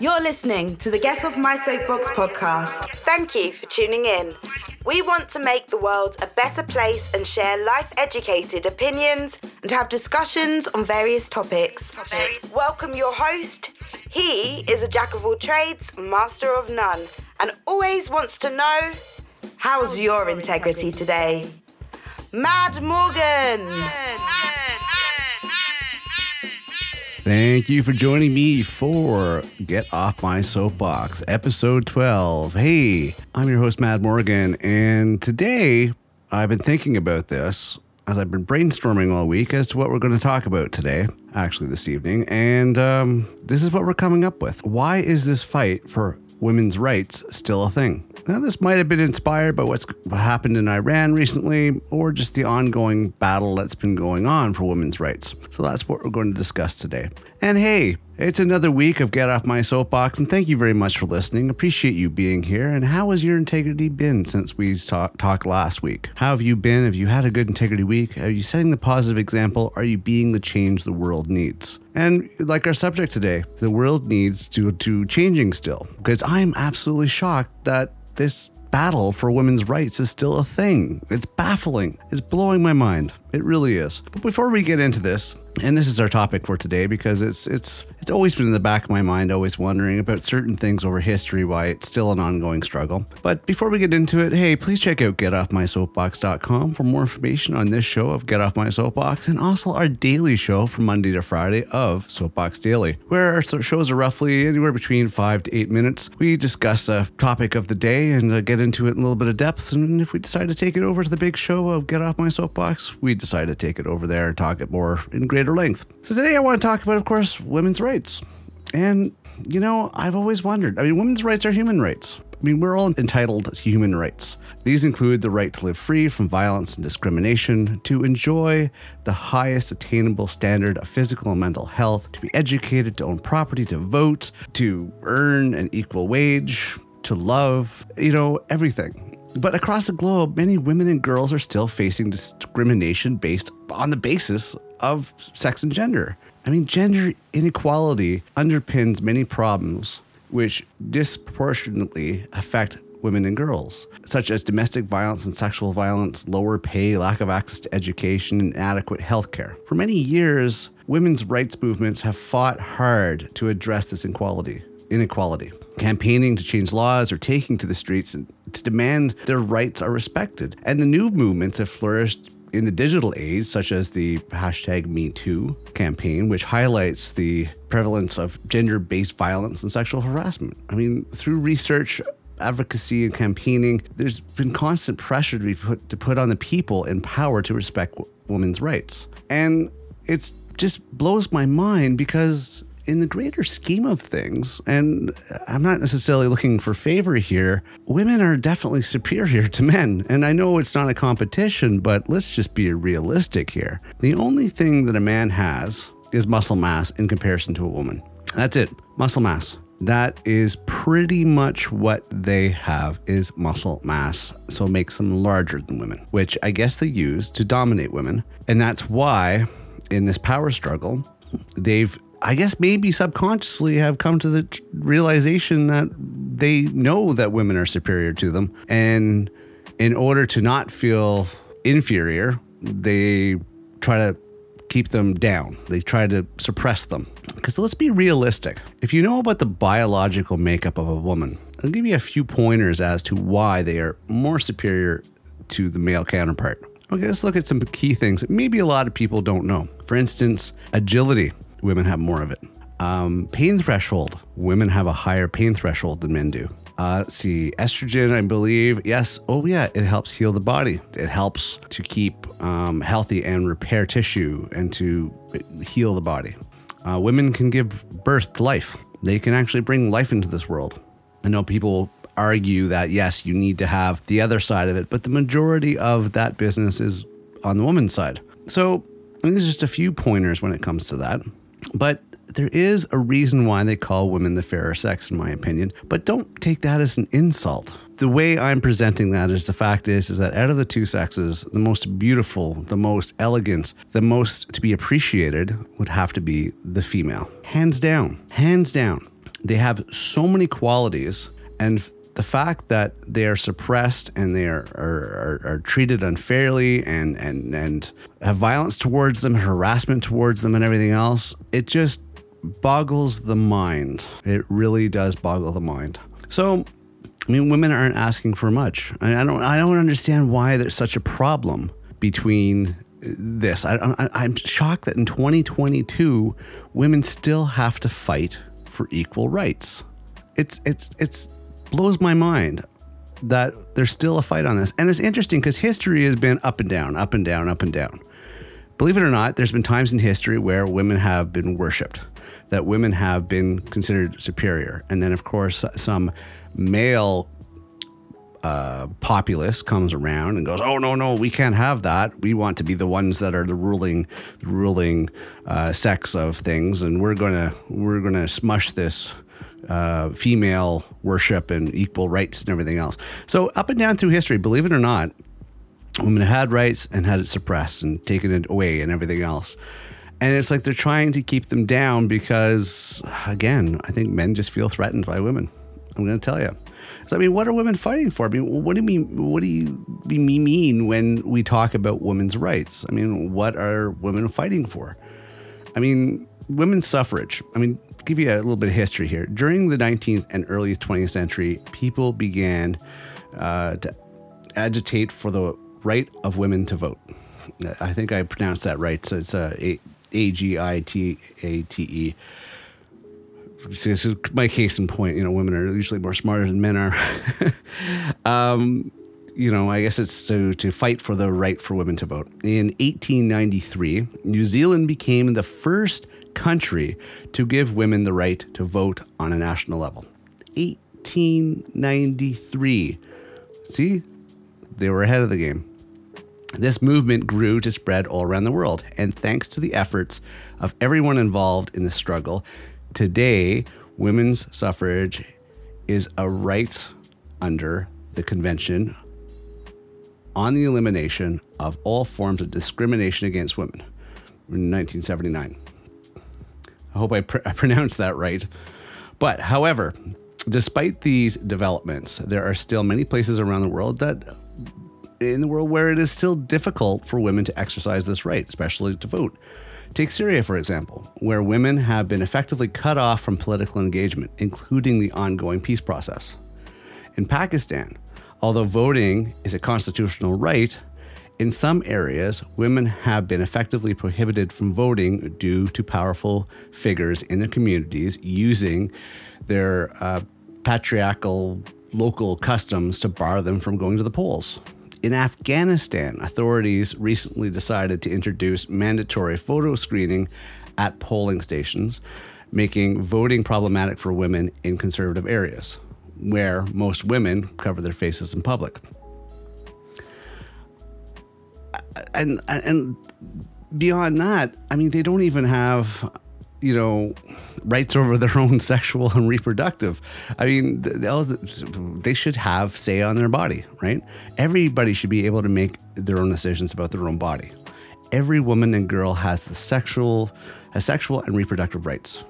You're listening to the Get Off My Soapbox podcast. Thank you for tuning in. We want to make the world a better place and share life educated opinions and have discussions on various topics. Welcome your host. He is a jack of all trades, master of none, and always wants to know how's your integrity today? Mad Morgan! Thank you for joining me for Get Off My Soapbox, episode 12. Hey, I'm your host, Matt Morgan, and today I've been thinking about this as I've been brainstorming all week as to what we're going to talk about today, actually, this evening. And um, this is what we're coming up with. Why is this fight for women's rights still a thing? Now, this might have been inspired by what's happened in Iran recently or just the ongoing battle that's been going on for women's rights. So that's what we're going to discuss today. And hey, it's another week of Get Off My Soapbox, and thank you very much for listening. Appreciate you being here. And how has your integrity been since we talk- talked last week? How have you been? Have you had a good integrity week? Are you setting the positive example? Are you being the change the world needs? And like our subject today, the world needs to, to changing still. Because I'm absolutely shocked that this battle for women's rights is still a thing. It's baffling. It's blowing my mind. It really is. But before we get into this, and this is our topic for today because it's it's it's always been in the back of my mind, always wondering about certain things over history, why it's still an ongoing struggle. But before we get into it, hey, please check out getoffmysoapbox.com for more information on this show of Get Off My Soapbox and also our daily show from Monday to Friday of Soapbox Daily, where our shows are roughly anywhere between five to eight minutes. We discuss a topic of the day and uh, get into it in a little bit of depth. And if we decide to take it over to the big show of Get Off My Soapbox, we decide to take it over there and talk it more in greater length. So today I want to talk about, of course, women's rights. And, you know, I've always wondered I mean, women's rights are human rights. I mean, we're all entitled to human rights. These include the right to live free from violence and discrimination, to enjoy the highest attainable standard of physical and mental health, to be educated, to own property, to vote, to earn an equal wage, to love, you know, everything. But across the globe, many women and girls are still facing discrimination based on the basis of sex and gender. I mean, gender inequality underpins many problems which disproportionately affect women and girls, such as domestic violence and sexual violence, lower pay, lack of access to education, and adequate health care. For many years, women's rights movements have fought hard to address this inequality. Inequality, campaigning to change laws or taking to the streets to demand their rights are respected. And the new movements have flourished in the digital age, such as the hashtag MeToo campaign, which highlights the prevalence of gender based violence and sexual harassment. I mean, through research, advocacy, and campaigning, there's been constant pressure to be put to put on the people in power to respect w- women's rights. And it's just blows my mind because in the greater scheme of things, and I'm not necessarily looking for favor here, women are definitely superior to men. And I know it's not a competition, but let's just be realistic here. The only thing that a man has is muscle mass in comparison to a woman. That's it, muscle mass. That is pretty much what they have is muscle mass. So it makes them larger than women, which I guess they use to dominate women. And that's why in this power struggle, they've I guess maybe subconsciously have come to the realization that they know that women are superior to them. And in order to not feel inferior, they try to keep them down. They try to suppress them. Because let's be realistic. If you know about the biological makeup of a woman, I'll give you a few pointers as to why they are more superior to the male counterpart. Okay, let's look at some key things that maybe a lot of people don't know. For instance, agility women have more of it. Um, pain threshold, women have a higher pain threshold than men do. Uh, see, estrogen, I believe, yes, oh yeah, it helps heal the body. It helps to keep um, healthy and repair tissue and to heal the body. Uh, women can give birth to life, they can actually bring life into this world. I know people argue that yes, you need to have the other side of it, but the majority of that business is on the woman's side. So, I mean, there's just a few pointers when it comes to that. But there is a reason why they call women the fairer sex, in my opinion. But don't take that as an insult. The way I'm presenting that is the fact is, is that out of the two sexes, the most beautiful, the most elegant, the most to be appreciated would have to be the female. Hands down. Hands down. they have so many qualities and the fact that they are suppressed and they are, are, are, are, treated unfairly and, and, and have violence towards them, harassment towards them, and everything else, it just boggles the mind. It really does boggle the mind. So, I mean, women aren't asking for much. I, I don't, I don't understand why there's such a problem between this. I, I, I'm shocked that in 2022, women still have to fight for equal rights. It's, it's, it's blows my mind that there's still a fight on this. And it's interesting because history has been up and down, up and down, up and down. Believe it or not, there's been times in history where women have been worshiped, that women have been considered superior. And then, of course, some male uh, populace comes around and goes, "Oh no, no, we can't have that. We want to be the ones that are the ruling, ruling uh, sex of things, and we're gonna we're gonna smush this uh, female worship and equal rights and everything else. So, up and down through history, believe it or not, women had rights and had it suppressed and taken it away and everything else. And it's like they're trying to keep them down because, again, I think men just feel threatened by women. I'm going to tell you. So, I mean, what are women fighting for? I mean, what do you mean? What do you mean when we talk about women's rights? I mean, what are women fighting for? I mean, women's suffrage. I mean, give you a little bit of history here. During the 19th and early 20th century, people began uh, to agitate for the right of women to vote. I think I pronounced that right. So it's uh, A G I T A T E. This is my case in point. You know, women are usually more smarter than men are. um, you know, I guess it's to, to fight for the right for women to vote. In 1893, New Zealand became the first country to give women the right to vote on a national level. 1893. See, they were ahead of the game. This movement grew to spread all around the world, and thanks to the efforts of everyone involved in the struggle, today women's suffrage is a right under the Convention on the Elimination of All Forms of Discrimination Against Women in 1979. I hope I, pr- I pronounced that right. But, however, despite these developments, there are still many places around the world that in the world where it is still difficult for women to exercise this right, especially to vote. Take Syria, for example, where women have been effectively cut off from political engagement, including the ongoing peace process. In Pakistan, although voting is a constitutional right, in some areas, women have been effectively prohibited from voting due to powerful figures in their communities using their uh, patriarchal local customs to bar them from going to the polls. In Afghanistan, authorities recently decided to introduce mandatory photo screening at polling stations, making voting problematic for women in conservative areas, where most women cover their faces in public and and beyond that, I mean, they don't even have you know rights over their own sexual and reproductive. I mean they should have say on their body right? Everybody should be able to make their own decisions about their own body. Every woman and girl has the sexual has sexual and reproductive rights.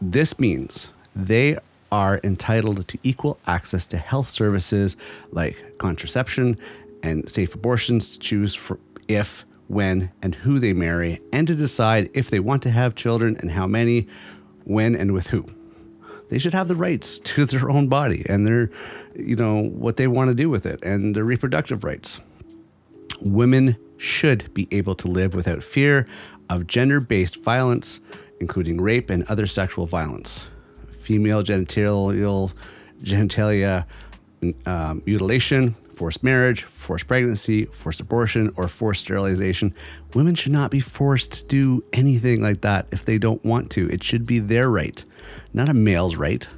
This means they are entitled to equal access to health services like contraception and safe abortions to choose for if, when, and who they marry, and to decide if they want to have children and how many, when, and with who. They should have the rights to their own body and their, you know, what they want to do with it and their reproductive rights. Women should be able to live without fear of gender based violence, including rape and other sexual violence. Female genital genitalia um, mutilation, forced marriage, forced pregnancy, forced abortion, or forced sterilization. Women should not be forced to do anything like that if they don't want to. It should be their right, not a male's right,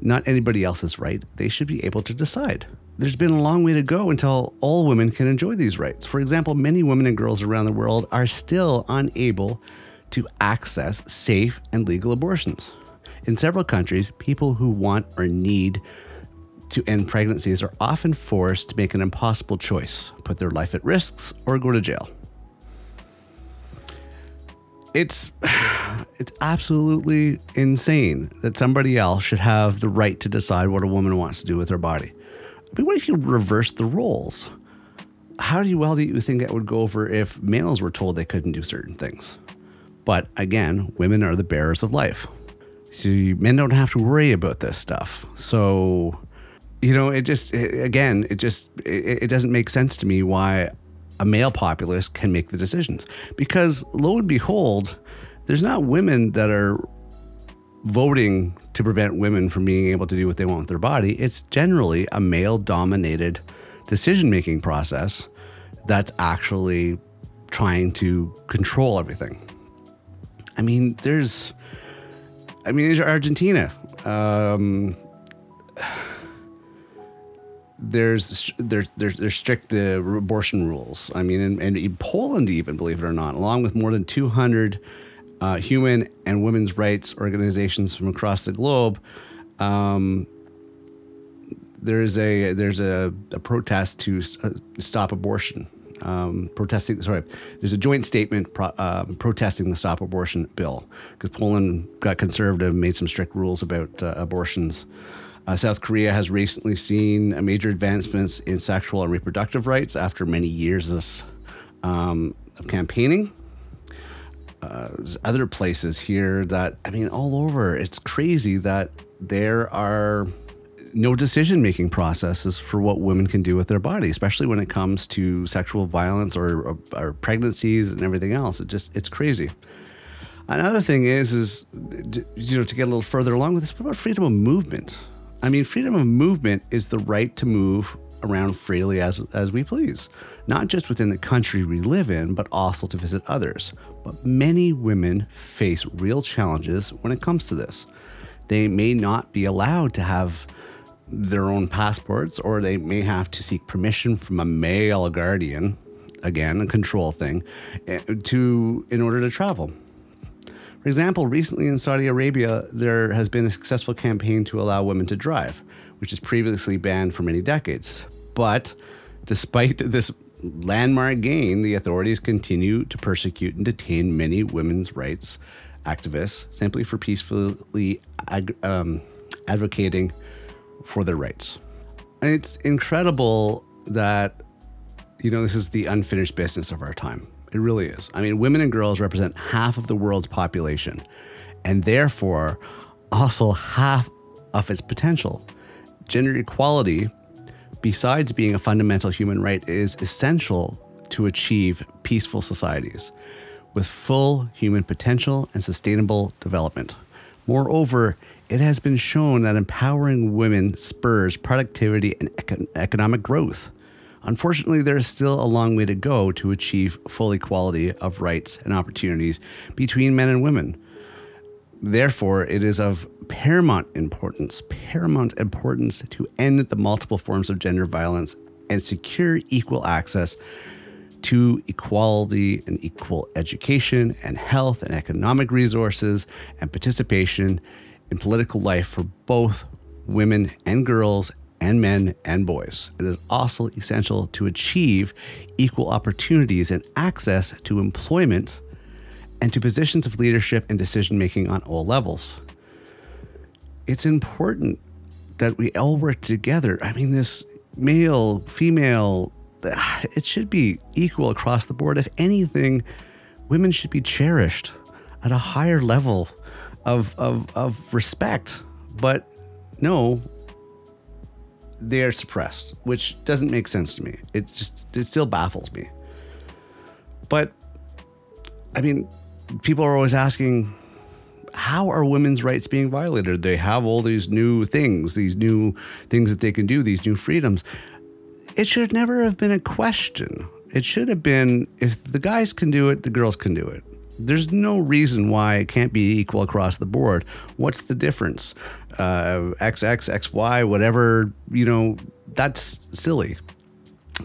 not anybody else's right. They should be able to decide. There's been a long way to go until all women can enjoy these rights. For example, many women and girls around the world are still unable to access safe and legal abortions. In several countries, people who want or need to end pregnancies are often forced to make an impossible choice put their life at risks or go to jail. It's it's absolutely insane that somebody else should have the right to decide what a woman wants to do with her body. But what if you reverse the roles? How do you, well do you think that would go over if males were told they couldn't do certain things? But again, women are the bearers of life. See, men don't have to worry about this stuff. So, you know, it just, it, again, it just, it, it doesn't make sense to me why a male populace can make the decisions. Because lo and behold, there's not women that are voting to prevent women from being able to do what they want with their body. It's generally a male dominated decision making process that's actually trying to control everything. I mean, there's, I mean, there's Argentina. Um, there's there's there's, strict uh, abortion rules. I mean, and, and in Poland, even believe it or not, along with more than 200 uh, human and women's rights organizations from across the globe, um, there's a there's a, a protest to uh, stop abortion. Um, protesting, sorry, there's a joint statement pro, uh, protesting the stop abortion bill because Poland got conservative, made some strict rules about uh, abortions. Uh, South Korea has recently seen major advancements in sexual and reproductive rights after many years of, um, of campaigning. Uh, there's other places here that, I mean, all over, it's crazy that there are no decision making processes for what women can do with their body, especially when it comes to sexual violence or, or, or pregnancies and everything else. It just, it's crazy. Another thing is, is you know, to get a little further along with this, what about freedom of movement? I mean, freedom of movement is the right to move around freely as, as we please, not just within the country we live in, but also to visit others. But many women face real challenges when it comes to this. They may not be allowed to have their own passports, or they may have to seek permission from a male guardian, again, a control thing, eh, to in order to travel. For example, recently in Saudi Arabia, there has been a successful campaign to allow women to drive, which is previously banned for many decades. But despite this landmark gain, the authorities continue to persecute and detain many women's rights activists simply for peacefully ag- um, advocating for their rights. And it's incredible that, you know, this is the unfinished business of our time. It really is. I mean, women and girls represent half of the world's population and therefore also half of its potential. Gender equality, besides being a fundamental human right, is essential to achieve peaceful societies with full human potential and sustainable development. Moreover, it has been shown that empowering women spurs productivity and econ- economic growth. Unfortunately, there is still a long way to go to achieve full equality of rights and opportunities between men and women. Therefore, it is of paramount importance, paramount importance to end the multiple forms of gender violence and secure equal access to equality and equal education and health and economic resources and participation in political life for both women and girls and men and boys. It is also essential to achieve equal opportunities and access to employment and to positions of leadership and decision making on all levels. It's important that we all work together. I mean, this male, female, it should be equal across the board. If anything, women should be cherished at a higher level of, of, of respect. But no, they are suppressed, which doesn't make sense to me. It just it still baffles me. But I mean, people are always asking, how are women's rights being violated? They have all these new things, these new things that they can do, these new freedoms. It should never have been a question. It should have been if the guys can do it, the girls can do it. There's no reason why it can't be equal across the board. What's the difference? Uh, XX, XY, whatever, you know, that's silly.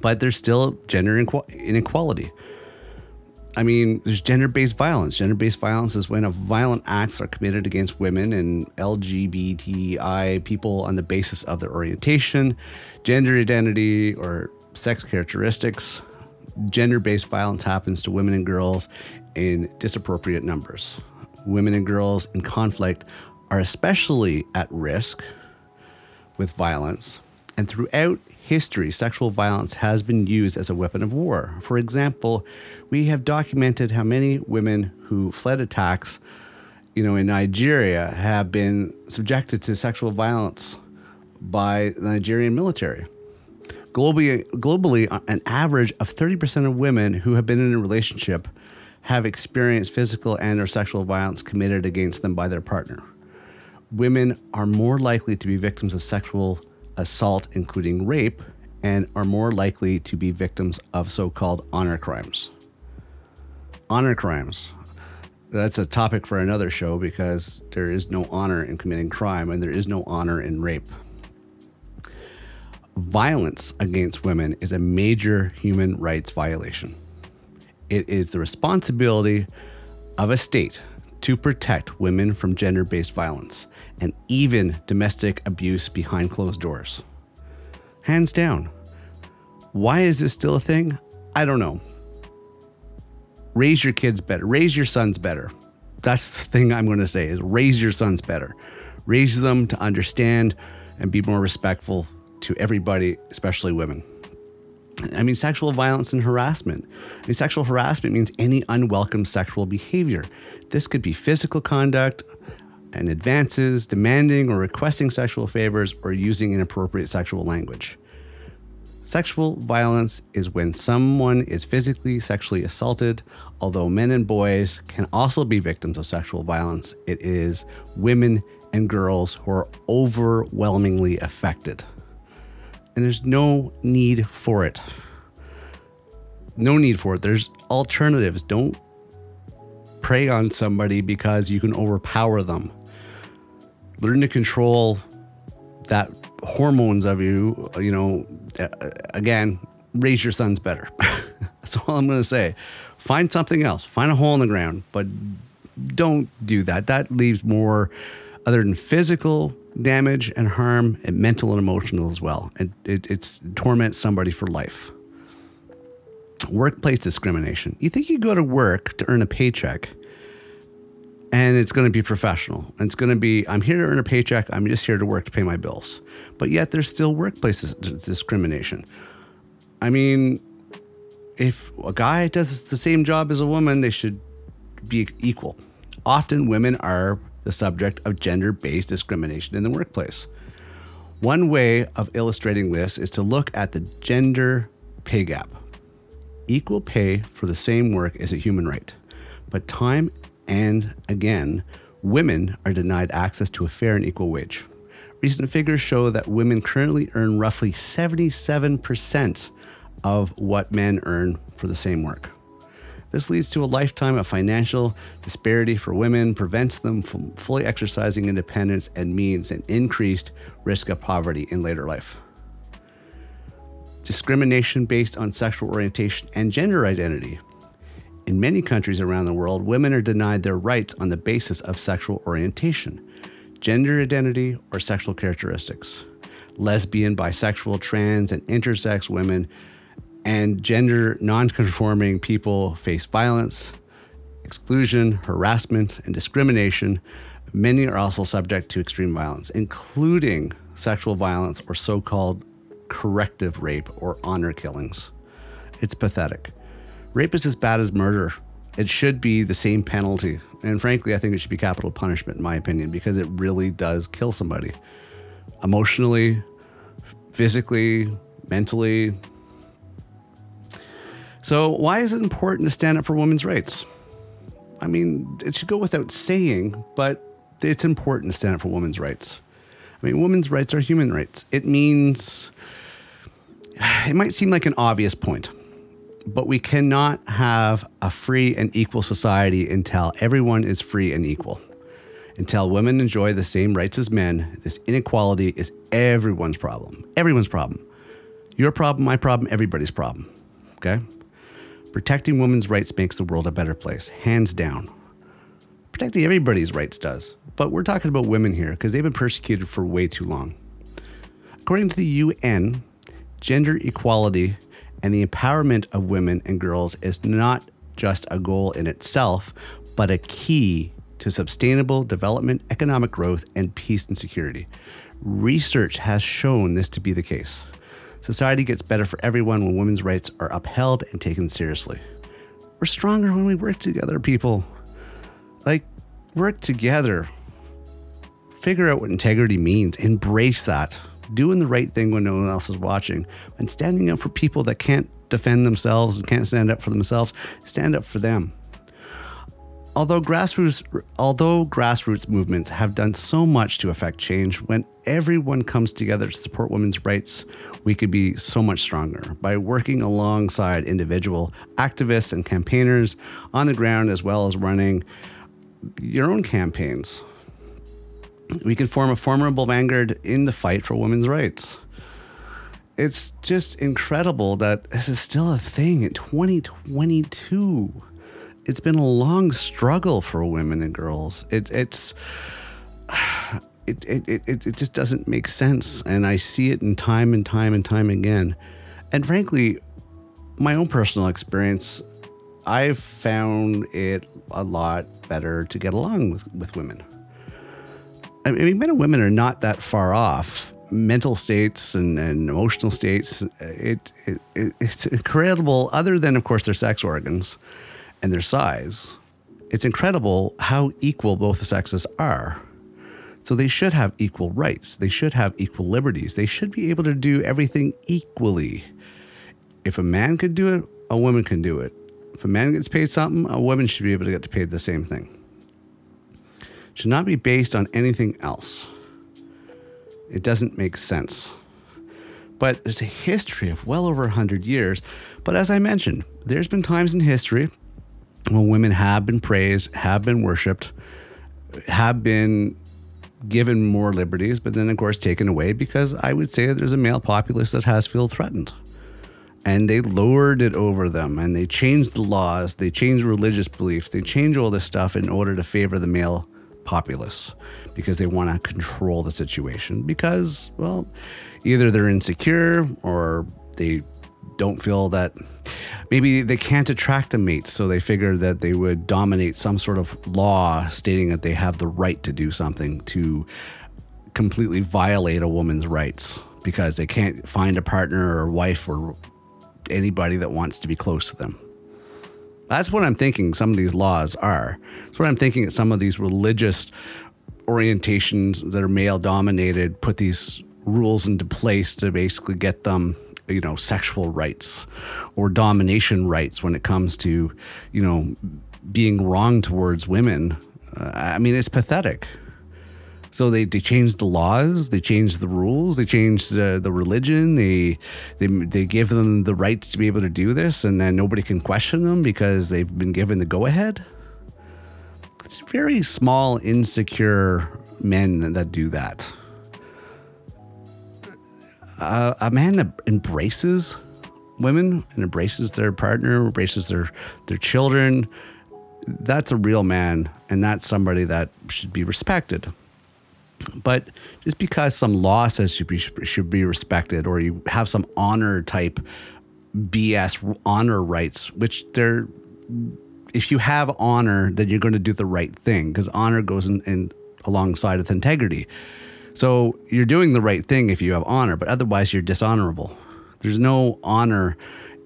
But there's still gender inequality. I mean, there's gender based violence. Gender based violence is when violent acts are committed against women and LGBTI people on the basis of their orientation, gender identity, or sex characteristics. Gender based violence happens to women and girls in disappropriate numbers. women and girls in conflict are especially at risk with violence. And throughout history, sexual violence has been used as a weapon of war. For example, we have documented how many women who fled attacks, you know, in Nigeria have been subjected to sexual violence by the Nigerian military. Globally, globally, uh, an average of 30% of women who have been in a relationship have experienced physical and or sexual violence committed against them by their partner. Women are more likely to be victims of sexual assault, including rape, and are more likely to be victims of so called honor crimes. Honor crimes. That's a topic for another show because there is no honor in committing crime and there is no honor in rape. Violence against women is a major human rights violation. It is the responsibility of a state to protect women from gender based violence and even domestic abuse behind closed doors. Hands down. Why is this still a thing? I don't know. Raise your kids better. Raise your sons better. That's the thing I'm going to say is raise your sons better. Raise them to understand and be more respectful to everybody, especially women. I mean, sexual violence and harassment. I mean, sexual harassment means any unwelcome sexual behavior. This could be physical conduct, and advances, demanding or requesting sexual favors, or using inappropriate sexual language. Sexual violence is when someone is physically sexually assaulted. Although men and boys can also be victims of sexual violence, it is women and girls who are overwhelmingly affected. And there's no need for it. No need for it. There's alternatives. Don't prey on somebody because you can overpower them learn to control that hormones of you, you know, again, raise your sons better. That's all I'm going to say. Find something else, find a hole in the ground, but don't do that. That leaves more, other than physical damage and harm, and mental and emotional as well. It, it it's torments somebody for life. Workplace discrimination. You think you go to work to earn a paycheck and it's going to be professional. And it's going to be, I'm here to earn a paycheck. I'm just here to work to pay my bills. But yet there's still workplace discrimination. I mean, if a guy does the same job as a woman, they should be equal. Often women are the subject of gender based discrimination in the workplace. One way of illustrating this is to look at the gender pay gap. Equal pay for the same work is a human right, but time and again, women are denied access to a fair and equal wage. Recent figures show that women currently earn roughly 77% of what men earn for the same work. This leads to a lifetime of financial disparity for women, prevents them from fully exercising independence, and means an increased risk of poverty in later life. Discrimination based on sexual orientation and gender identity in many countries around the world, women are denied their rights on the basis of sexual orientation, gender identity, or sexual characteristics. Lesbian, bisexual, trans, and intersex women and gender nonconforming people face violence, exclusion, harassment, and discrimination. Many are also subject to extreme violence, including sexual violence or so called corrective rape or honor killings. It's pathetic. Rape is as bad as murder. It should be the same penalty. And frankly, I think it should be capital punishment, in my opinion, because it really does kill somebody emotionally, physically, mentally. So, why is it important to stand up for women's rights? I mean, it should go without saying, but it's important to stand up for women's rights. I mean, women's rights are human rights. It means, it might seem like an obvious point, but we cannot have a free and equal society until everyone is free and equal. Until women enjoy the same rights as men, this inequality is everyone's problem. Everyone's problem. Your problem, my problem, everybody's problem. Okay? Protecting women's rights makes the world a better place, hands down. Protecting everybody's rights does. But we're talking about women here because they've been persecuted for way too long. According to the UN, gender equality and the empowerment of women and girls is not just a goal in itself, but a key to sustainable development, economic growth, and peace and security. Research has shown this to be the case. Society gets better for everyone when women's rights are upheld and taken seriously. We're stronger when we work together, people. Like, work together. Figure out what integrity means, embrace that. Doing the right thing when no one else is watching, and standing up for people that can't defend themselves and can't stand up for themselves, stand up for them although grassroots although grassroots movements have done so much to affect change when everyone comes together to support women's rights we could be so much stronger by working alongside individual activists and campaigners on the ground as well as running your own campaigns we can form a formidable vanguard in the fight for women's rights it's just incredible that this is still a thing in 2022 it's been a long struggle for women and girls. It, it's it, it, it, it just doesn't make sense. And I see it in time and time and time again. And frankly, my own personal experience, I've found it a lot better to get along with, with women. I mean, men and women are not that far off. Mental states and, and emotional states, it, it, it, it's incredible, other than, of course, their sex organs and their size, it's incredible how equal both the sexes are. So they should have equal rights. They should have equal liberties. They should be able to do everything equally. If a man could do it, a woman can do it. If a man gets paid something, a woman should be able to get paid the same thing. It should not be based on anything else. It doesn't make sense. But there's a history of well over 100 years. But as I mentioned, there's been times in history when women have been praised, have been worshipped, have been given more liberties, but then, of course, taken away because I would say there's a male populace that has feel threatened. And they lowered it over them and they changed the laws, they changed religious beliefs, they changed all this stuff in order to favor the male populace because they want to control the situation. Because, well, either they're insecure or they don't feel that maybe they can't attract a mate, so they figure that they would dominate some sort of law stating that they have the right to do something to completely violate a woman's rights because they can't find a partner or wife or anybody that wants to be close to them. That's what I'm thinking some of these laws are. That's what I'm thinking that some of these religious orientations that are male dominated put these rules into place to basically get them you know sexual rights or domination rights when it comes to you know being wrong towards women uh, i mean it's pathetic so they, they changed the laws, they changed the rules, they changed uh, the religion, they, they they give them the rights to be able to do this, and then nobody can question them because they've been given the go ahead. It's very small, insecure men that do that uh, a man that embraces women and embraces their partner, embraces their their children, that's a real man, and that's somebody that should be respected. But just because some law says should be should be respected, or you have some honor type BS honor rights, which they're if you have honor, then you're going to do the right thing because honor goes in, in alongside with integrity. So you're doing the right thing if you have honor, but otherwise you're dishonorable. There's no honor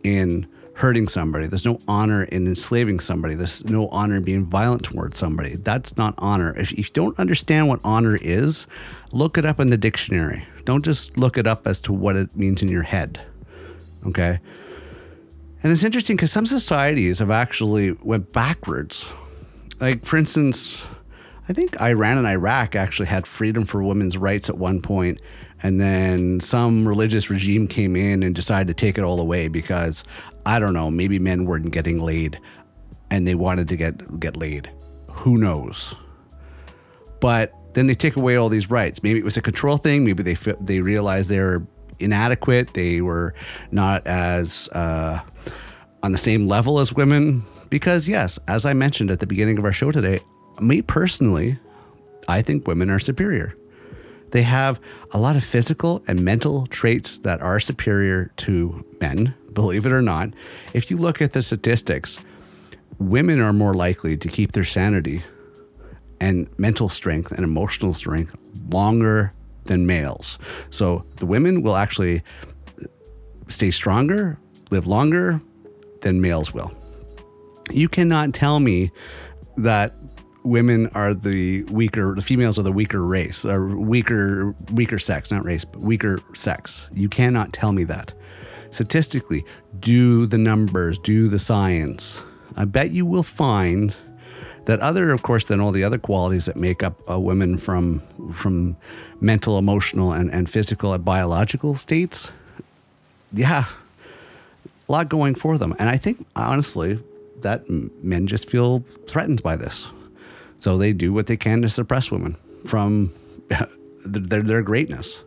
in hurting somebody. There's no honor in enslaving somebody. There's no honor in being violent towards somebody. That's not honor. If you don't understand what honor is, look it up in the dictionary. Don't just look it up as to what it means in your head. Okay? And it's interesting because some societies have actually went backwards. Like for instance, I think Iran and Iraq actually had freedom for women's rights at one point, and then some religious regime came in and decided to take it all away because I don't know, maybe men weren't getting laid, and they wanted to get get laid. Who knows? But then they take away all these rights. Maybe it was a control thing. Maybe they they realized they were inadequate. They were not as uh, on the same level as women. Because yes, as I mentioned at the beginning of our show today, me personally, I think women are superior. They have a lot of physical and mental traits that are superior to men, believe it or not. If you look at the statistics, women are more likely to keep their sanity and mental strength and emotional strength longer than males. So the women will actually stay stronger, live longer than males will. You cannot tell me that women are the weaker the females are the weaker race or weaker weaker sex not race but weaker sex you cannot tell me that statistically do the numbers do the science. I bet you will find that other of course than all the other qualities that make up uh, a woman from from mental emotional and, and physical and biological states yeah a lot going for them. And i think honestly that men just feel threatened by this. So they do what they can to suppress women from their, their greatness.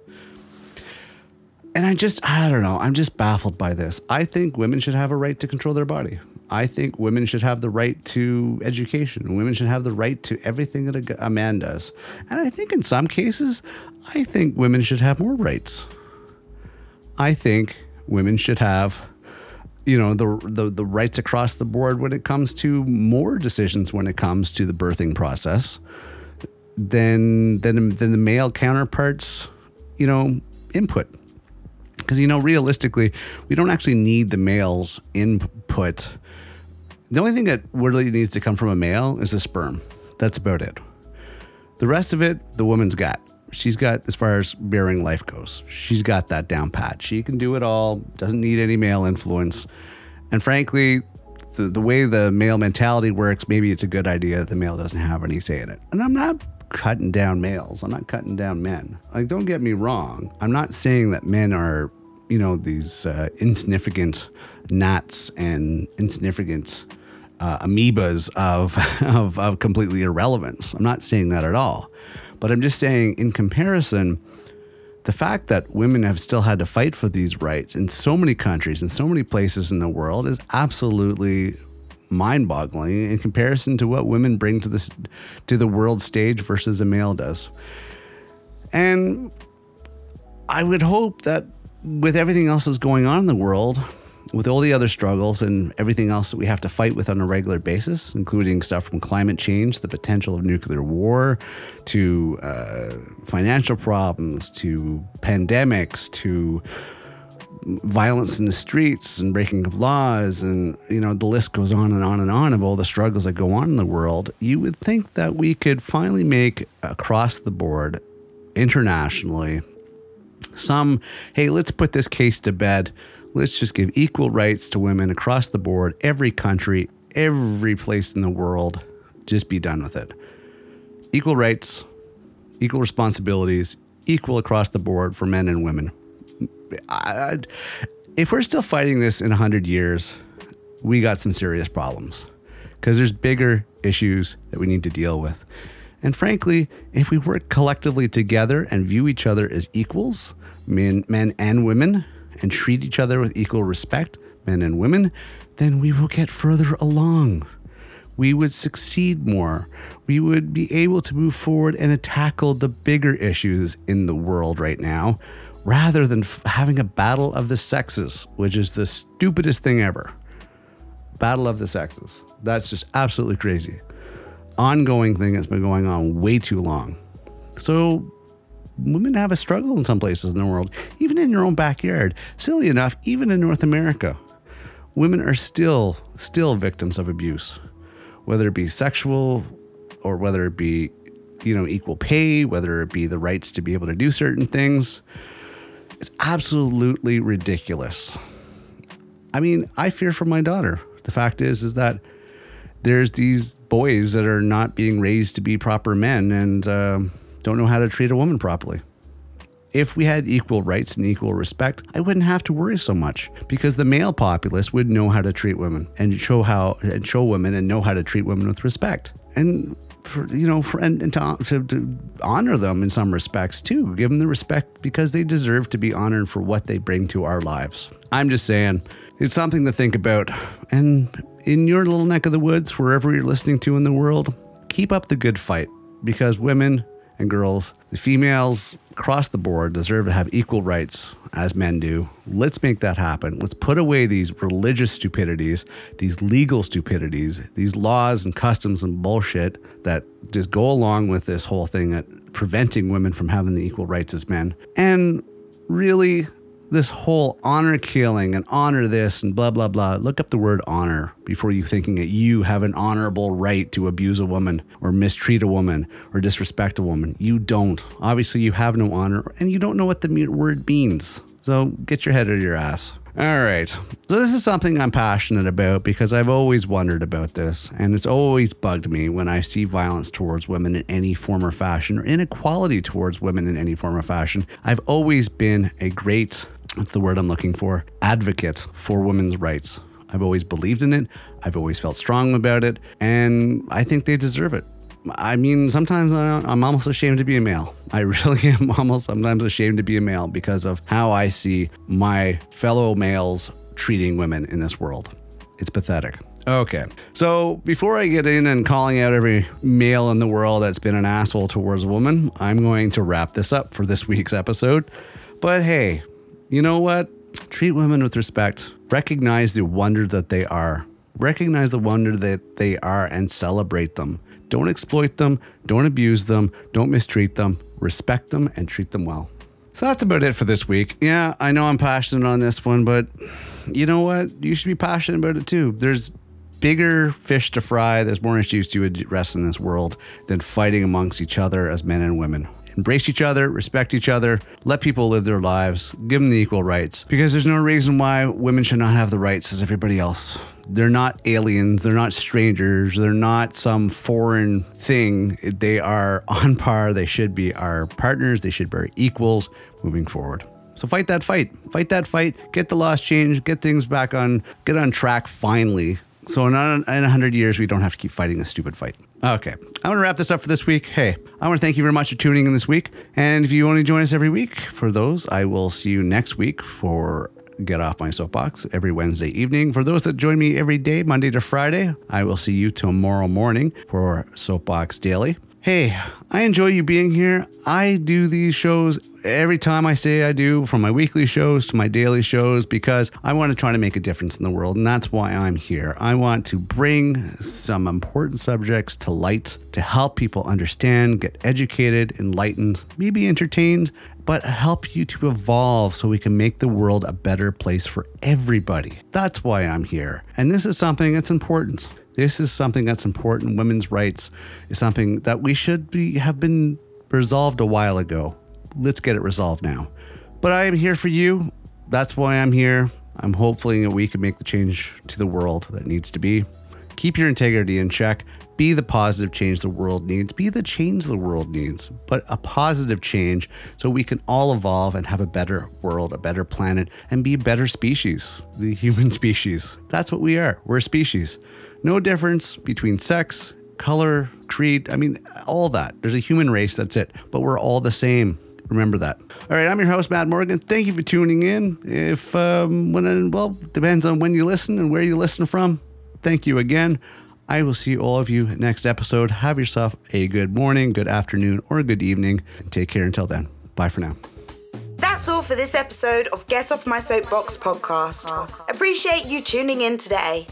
And I just, I don't know, I'm just baffled by this. I think women should have a right to control their body. I think women should have the right to education. Women should have the right to everything that a, a man does. And I think in some cases, I think women should have more rights. I think women should have you know the, the the rights across the board when it comes to more decisions when it comes to the birthing process than than than the male counterparts you know input because you know realistically we don't actually need the male's input. The only thing that really needs to come from a male is the sperm. That's about it. The rest of it the woman's got. She's got as far as bearing life goes she's got that down pat. She can do it all doesn't need any male influence. And frankly the, the way the male mentality works maybe it's a good idea that the male doesn't have any say in it. And i'm not cutting down males. I'm not cutting down men. Like don't get me wrong. I'm not saying that men are you know these uh, insignificant gnats and insignificant uh, amoebas of, of, of completely irrelevance. I'm not saying that at all. But I'm just saying, in comparison, the fact that women have still had to fight for these rights in so many countries in so many places in the world is absolutely mind-boggling in comparison to what women bring to this to the world stage versus a male does. And I would hope that with everything else that's going on in the world, with all the other struggles and everything else that we have to fight with on a regular basis, including stuff from climate change, the potential of nuclear war, to uh, financial problems, to pandemics, to violence in the streets and breaking of laws and you know the list goes on and on and on of all the struggles that go on in the world you would think that we could finally make across the board internationally some hey let's put this case to bed Let's just give equal rights to women across the board, every country, every place in the world. Just be done with it. Equal rights, equal responsibilities, equal across the board for men and women. I, if we're still fighting this in 100 years, we got some serious problems because there's bigger issues that we need to deal with. And frankly, if we work collectively together and view each other as equals, men, men and women, and treat each other with equal respect, men and women, then we will get further along. We would succeed more. We would be able to move forward and tackle the bigger issues in the world right now rather than f- having a battle of the sexes, which is the stupidest thing ever. Battle of the sexes. That's just absolutely crazy. Ongoing thing that's been going on way too long. So women have a struggle in some places in the world, even in your own backyard. Silly enough, even in North America, women are still still victims of abuse, whether it be sexual or whether it be you know equal pay, whether it be the rights to be able to do certain things. It's absolutely ridiculous. I mean, I fear for my daughter. The fact is is that there's these boys that are not being raised to be proper men and um, don't know how to treat a woman properly. If we had equal rights and equal respect, I wouldn't have to worry so much because the male populace would know how to treat women and show how and show women and know how to treat women with respect. And for you know, for and, and to, to, to honor them in some respects too, give them the respect because they deserve to be honored for what they bring to our lives. I'm just saying, it's something to think about. And in your little neck of the woods, wherever you're listening to in the world, keep up the good fight because women and girls, the females across the board deserve to have equal rights as men do. Let's make that happen. Let's put away these religious stupidities, these legal stupidities, these laws and customs and bullshit that just go along with this whole thing that preventing women from having the equal rights as men. And really this whole honor killing and honor this and blah blah blah. Look up the word honor before you thinking that you have an honorable right to abuse a woman or mistreat a woman or disrespect a woman. You don't. Obviously you have no honor and you don't know what the word means. So get your head out of your ass. All right. So, this is something I'm passionate about because I've always wondered about this, and it's always bugged me when I see violence towards women in any form or fashion, or inequality towards women in any form or fashion. I've always been a great what's the word I'm looking for? Advocate for women's rights. I've always believed in it. I've always felt strong about it. And I think they deserve it. I mean, sometimes I'm almost ashamed to be a male. I really am almost sometimes ashamed to be a male because of how I see my fellow males treating women in this world. It's pathetic. Okay. So before I get in and calling out every male in the world that's been an asshole towards a woman, I'm going to wrap this up for this week's episode. But hey, you know what? Treat women with respect. Recognize the wonder that they are. Recognize the wonder that they are and celebrate them. Don't exploit them. Don't abuse them. Don't mistreat them. Respect them and treat them well. So that's about it for this week. Yeah, I know I'm passionate on this one, but you know what? You should be passionate about it too. There's bigger fish to fry. There's more issues to address in this world than fighting amongst each other as men and women embrace each other, respect each other, let people live their lives, give them the equal rights. Because there's no reason why women should not have the rights as everybody else. They're not aliens, they're not strangers, they're not some foreign thing. They are on par, they should be our partners, they should be our equals moving forward. So fight that fight. Fight that fight. Get the laws changed. Get things back on. Get on track finally. So in a hundred years, we don't have to keep fighting a stupid fight. Okay. I want to wrap this up for this week. Hey, I want to thank you very much for tuning in this week. And if you want to join us every week for those, I will see you next week for Get Off My Soapbox every Wednesday evening. For those that join me every day, Monday to Friday, I will see you tomorrow morning for Soapbox Daily. Hey, I enjoy you being here. I do these shows every time I say I do, from my weekly shows to my daily shows, because I want to try to make a difference in the world. And that's why I'm here. I want to bring some important subjects to light to help people understand, get educated, enlightened, maybe entertained, but help you to evolve so we can make the world a better place for everybody. That's why I'm here. And this is something that's important. This is something that's important. Women's rights is something that we should be have been resolved a while ago. Let's get it resolved now. But I am here for you. That's why I'm here. I'm hoping that we can make the change to the world that needs to be. Keep your integrity in check. Be the positive change the world needs. Be the change the world needs, but a positive change so we can all evolve and have a better world, a better planet, and be a better species, the human species. That's what we are. We're a species. No difference between sex, color, creed. I mean, all that. There's a human race, that's it. But we're all the same. Remember that. All right, I'm your host, Matt Morgan. Thank you for tuning in. If, um, when, well, depends on when you listen and where you listen from. Thank you again. I will see all of you next episode. Have yourself a good morning, good afternoon, or a good evening. Take care until then. Bye for now. That's all for this episode of Get Off My Soapbox podcast. Appreciate you tuning in today.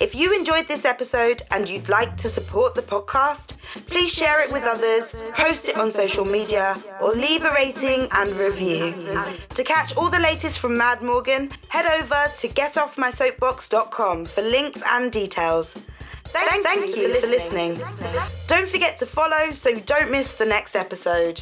If you enjoyed this episode and you'd like to support the podcast, please share it with others, post it on social media, or leave a rating and review. To catch all the latest from Mad Morgan, head over to getoffmysoapbox.com for links and details. Thank, thank, thank you for listening. for listening. Don't forget to follow so you don't miss the next episode.